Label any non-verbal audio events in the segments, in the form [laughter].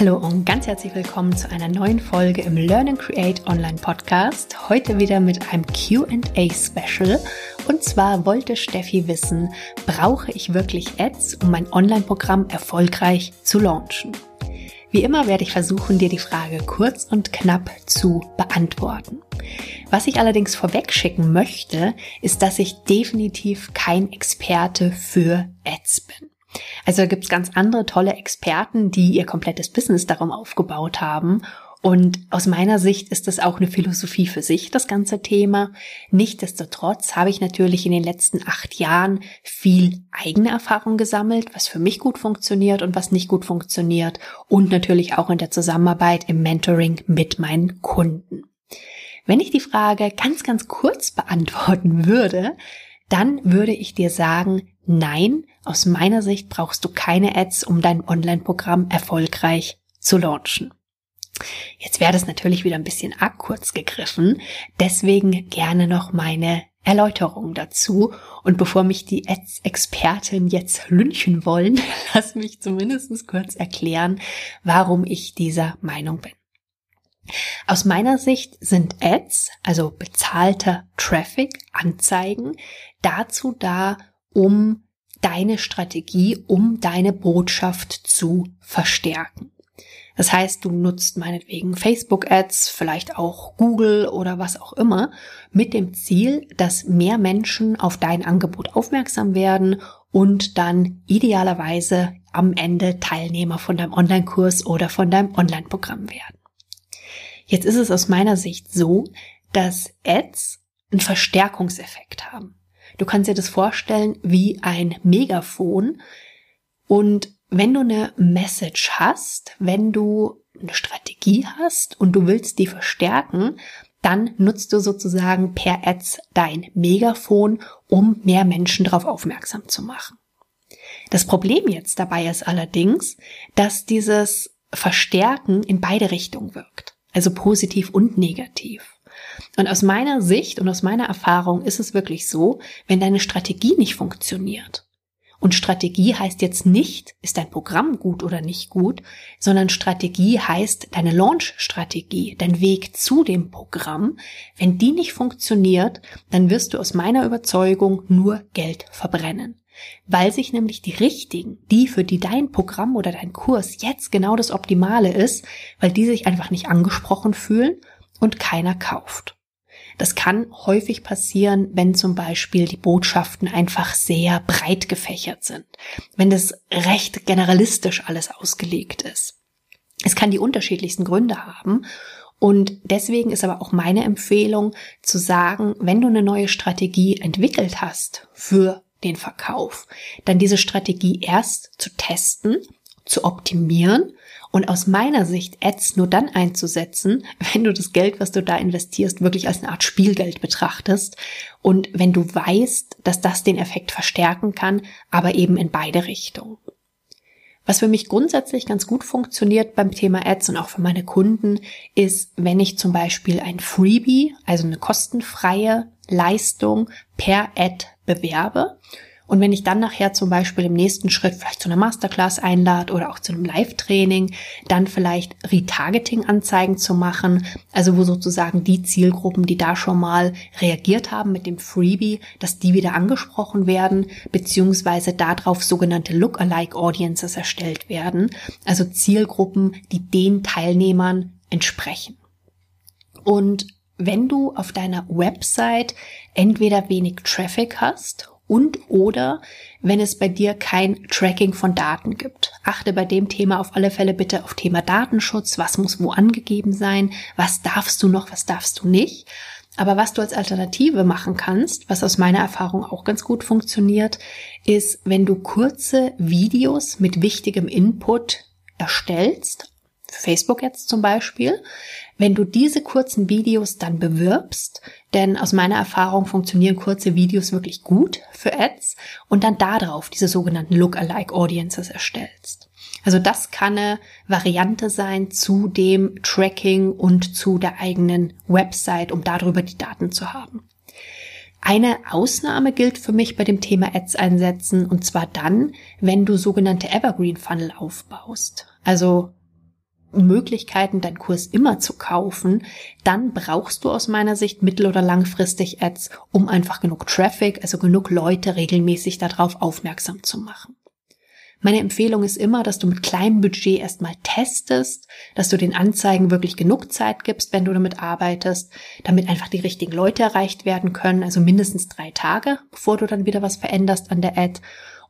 Hallo und ganz herzlich willkommen zu einer neuen Folge im Learn and Create Online Podcast. Heute wieder mit einem QA Special. Und zwar wollte Steffi wissen, brauche ich wirklich Ads, um mein Online-Programm erfolgreich zu launchen? Wie immer werde ich versuchen, dir die Frage kurz und knapp zu beantworten. Was ich allerdings vorweg schicken möchte, ist, dass ich definitiv kein Experte für Ads bin. Also gibt es ganz andere tolle Experten, die ihr komplettes Business darum aufgebaut haben. Und aus meiner Sicht ist das auch eine Philosophie für sich, das ganze Thema. Nichtsdestotrotz habe ich natürlich in den letzten acht Jahren viel eigene Erfahrung gesammelt, was für mich gut funktioniert und was nicht gut funktioniert. Und natürlich auch in der Zusammenarbeit im Mentoring mit meinen Kunden. Wenn ich die Frage ganz, ganz kurz beantworten würde, dann würde ich dir sagen, nein, aus meiner Sicht brauchst du keine Ads, um dein Online-Programm erfolgreich zu launchen. Jetzt wäre das natürlich wieder ein bisschen arg kurz gegriffen, deswegen gerne noch meine Erläuterung dazu. Und bevor mich die Ads-Experten jetzt lynchen wollen, [laughs] lass mich zumindest kurz erklären, warum ich dieser Meinung bin. Aus meiner Sicht sind Ads, also bezahlter Traffic, Anzeigen, dazu da, um deine Strategie, um deine Botschaft zu verstärken. Das heißt, du nutzt meinetwegen Facebook-Ads, vielleicht auch Google oder was auch immer, mit dem Ziel, dass mehr Menschen auf dein Angebot aufmerksam werden und dann idealerweise am Ende Teilnehmer von deinem Online-Kurs oder von deinem Online-Programm werden. Jetzt ist es aus meiner Sicht so, dass Ads einen Verstärkungseffekt haben. Du kannst dir das vorstellen wie ein Megafon und wenn du eine Message hast, wenn du eine Strategie hast und du willst die verstärken, dann nutzt du sozusagen per Ads dein Megafon, um mehr Menschen darauf aufmerksam zu machen. Das Problem jetzt dabei ist allerdings, dass dieses Verstärken in beide Richtungen wirkt also positiv und negativ. Und aus meiner Sicht und aus meiner Erfahrung ist es wirklich so, wenn deine Strategie nicht funktioniert. Und Strategie heißt jetzt nicht, ist dein Programm gut oder nicht gut, sondern Strategie heißt deine Launch-Strategie, dein Weg zu dem Programm. Wenn die nicht funktioniert, dann wirst du aus meiner Überzeugung nur Geld verbrennen weil sich nämlich die richtigen, die für die dein Programm oder dein Kurs jetzt genau das Optimale ist, weil die sich einfach nicht angesprochen fühlen und keiner kauft. Das kann häufig passieren, wenn zum Beispiel die Botschaften einfach sehr breit gefächert sind, wenn das recht generalistisch alles ausgelegt ist. Es kann die unterschiedlichsten Gründe haben und deswegen ist aber auch meine Empfehlung zu sagen, wenn du eine neue Strategie entwickelt hast für den Verkauf. Dann diese Strategie erst zu testen, zu optimieren und aus meiner Sicht Ads nur dann einzusetzen, [laughs] wenn du das Geld, was du da investierst, wirklich als eine Art Spielgeld betrachtest und wenn du weißt, dass das den Effekt verstärken kann, aber eben in beide Richtungen. Was für mich grundsätzlich ganz gut funktioniert beim Thema Ads und auch für meine Kunden ist, wenn ich zum Beispiel ein Freebie, also eine kostenfreie Leistung per Ad bewerbe. Und wenn ich dann nachher zum Beispiel im nächsten Schritt vielleicht zu einer Masterclass einlade oder auch zu einem Live-Training, dann vielleicht Retargeting-Anzeigen zu machen, also wo sozusagen die Zielgruppen, die da schon mal reagiert haben mit dem Freebie, dass die wieder angesprochen werden, beziehungsweise darauf sogenannte Look-alike Audiences erstellt werden, also Zielgruppen, die den Teilnehmern entsprechen. Und wenn du auf deiner Website entweder wenig Traffic hast und oder wenn es bei dir kein Tracking von Daten gibt. Achte bei dem Thema auf alle Fälle bitte auf Thema Datenschutz. Was muss wo angegeben sein? Was darfst du noch? Was darfst du nicht? Aber was du als Alternative machen kannst, was aus meiner Erfahrung auch ganz gut funktioniert, ist, wenn du kurze Videos mit wichtigem Input erstellst, Facebook jetzt zum Beispiel, wenn du diese kurzen Videos dann bewirbst, denn aus meiner Erfahrung funktionieren kurze Videos wirklich gut für Ads und dann darauf diese sogenannten Look-alike Audiences erstellst. Also das kann eine Variante sein zu dem Tracking und zu der eigenen Website, um darüber die Daten zu haben. Eine Ausnahme gilt für mich bei dem Thema Ads einsetzen und zwar dann, wenn du sogenannte Evergreen Funnel aufbaust. Also Möglichkeiten, deinen Kurs immer zu kaufen, dann brauchst du aus meiner Sicht mittel- oder langfristig Ads, um einfach genug Traffic, also genug Leute regelmäßig darauf aufmerksam zu machen. Meine Empfehlung ist immer, dass du mit kleinem Budget erstmal testest, dass du den Anzeigen wirklich genug Zeit gibst, wenn du damit arbeitest, damit einfach die richtigen Leute erreicht werden können, also mindestens drei Tage, bevor du dann wieder was veränderst an der Ad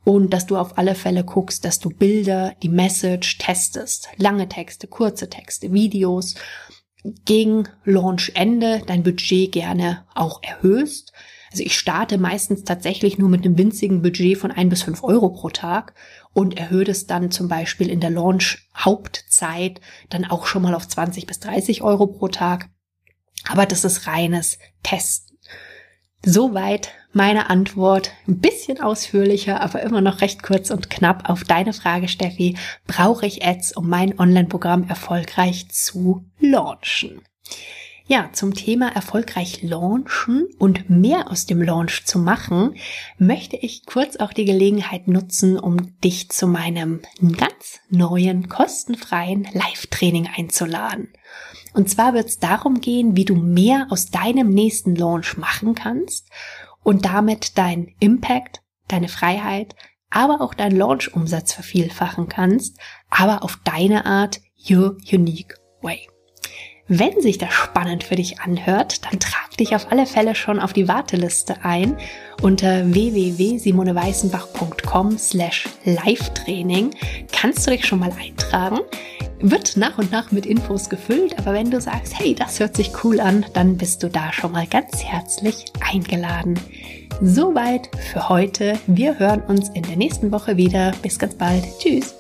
und dass du auf alle Fälle guckst, dass du Bilder, die Message testest, lange Texte, kurze Texte, Videos, gegen Launchende dein Budget gerne auch erhöhst. Also ich starte meistens tatsächlich nur mit einem winzigen Budget von ein bis fünf Euro pro Tag und erhöhe es dann zum Beispiel in der Launch-Hauptzeit dann auch schon mal auf 20 bis 30 Euro pro Tag. Aber das ist reines Testen. Soweit meine Antwort. Ein bisschen ausführlicher, aber immer noch recht kurz und knapp auf deine Frage, Steffi. Brauche ich Ads, um mein Online-Programm erfolgreich zu launchen? Ja, zum Thema erfolgreich launchen und mehr aus dem Launch zu machen, möchte ich kurz auch die Gelegenheit nutzen, um dich zu meinem ganz neuen, kostenfreien Live-Training einzuladen. Und zwar wird es darum gehen, wie du mehr aus deinem nächsten Launch machen kannst und damit dein Impact, deine Freiheit, aber auch deinen Launch-Umsatz vervielfachen kannst, aber auf deine Art, your unique way. Wenn sich das spannend für dich anhört, dann trag dich auf alle Fälle schon auf die Warteliste ein unter www.simoneweißenbach.com slash live-training kannst du dich schon mal eintragen. Wird nach und nach mit Infos gefüllt, aber wenn du sagst, hey, das hört sich cool an, dann bist du da schon mal ganz herzlich eingeladen. Soweit für heute. Wir hören uns in der nächsten Woche wieder. Bis ganz bald. Tschüss.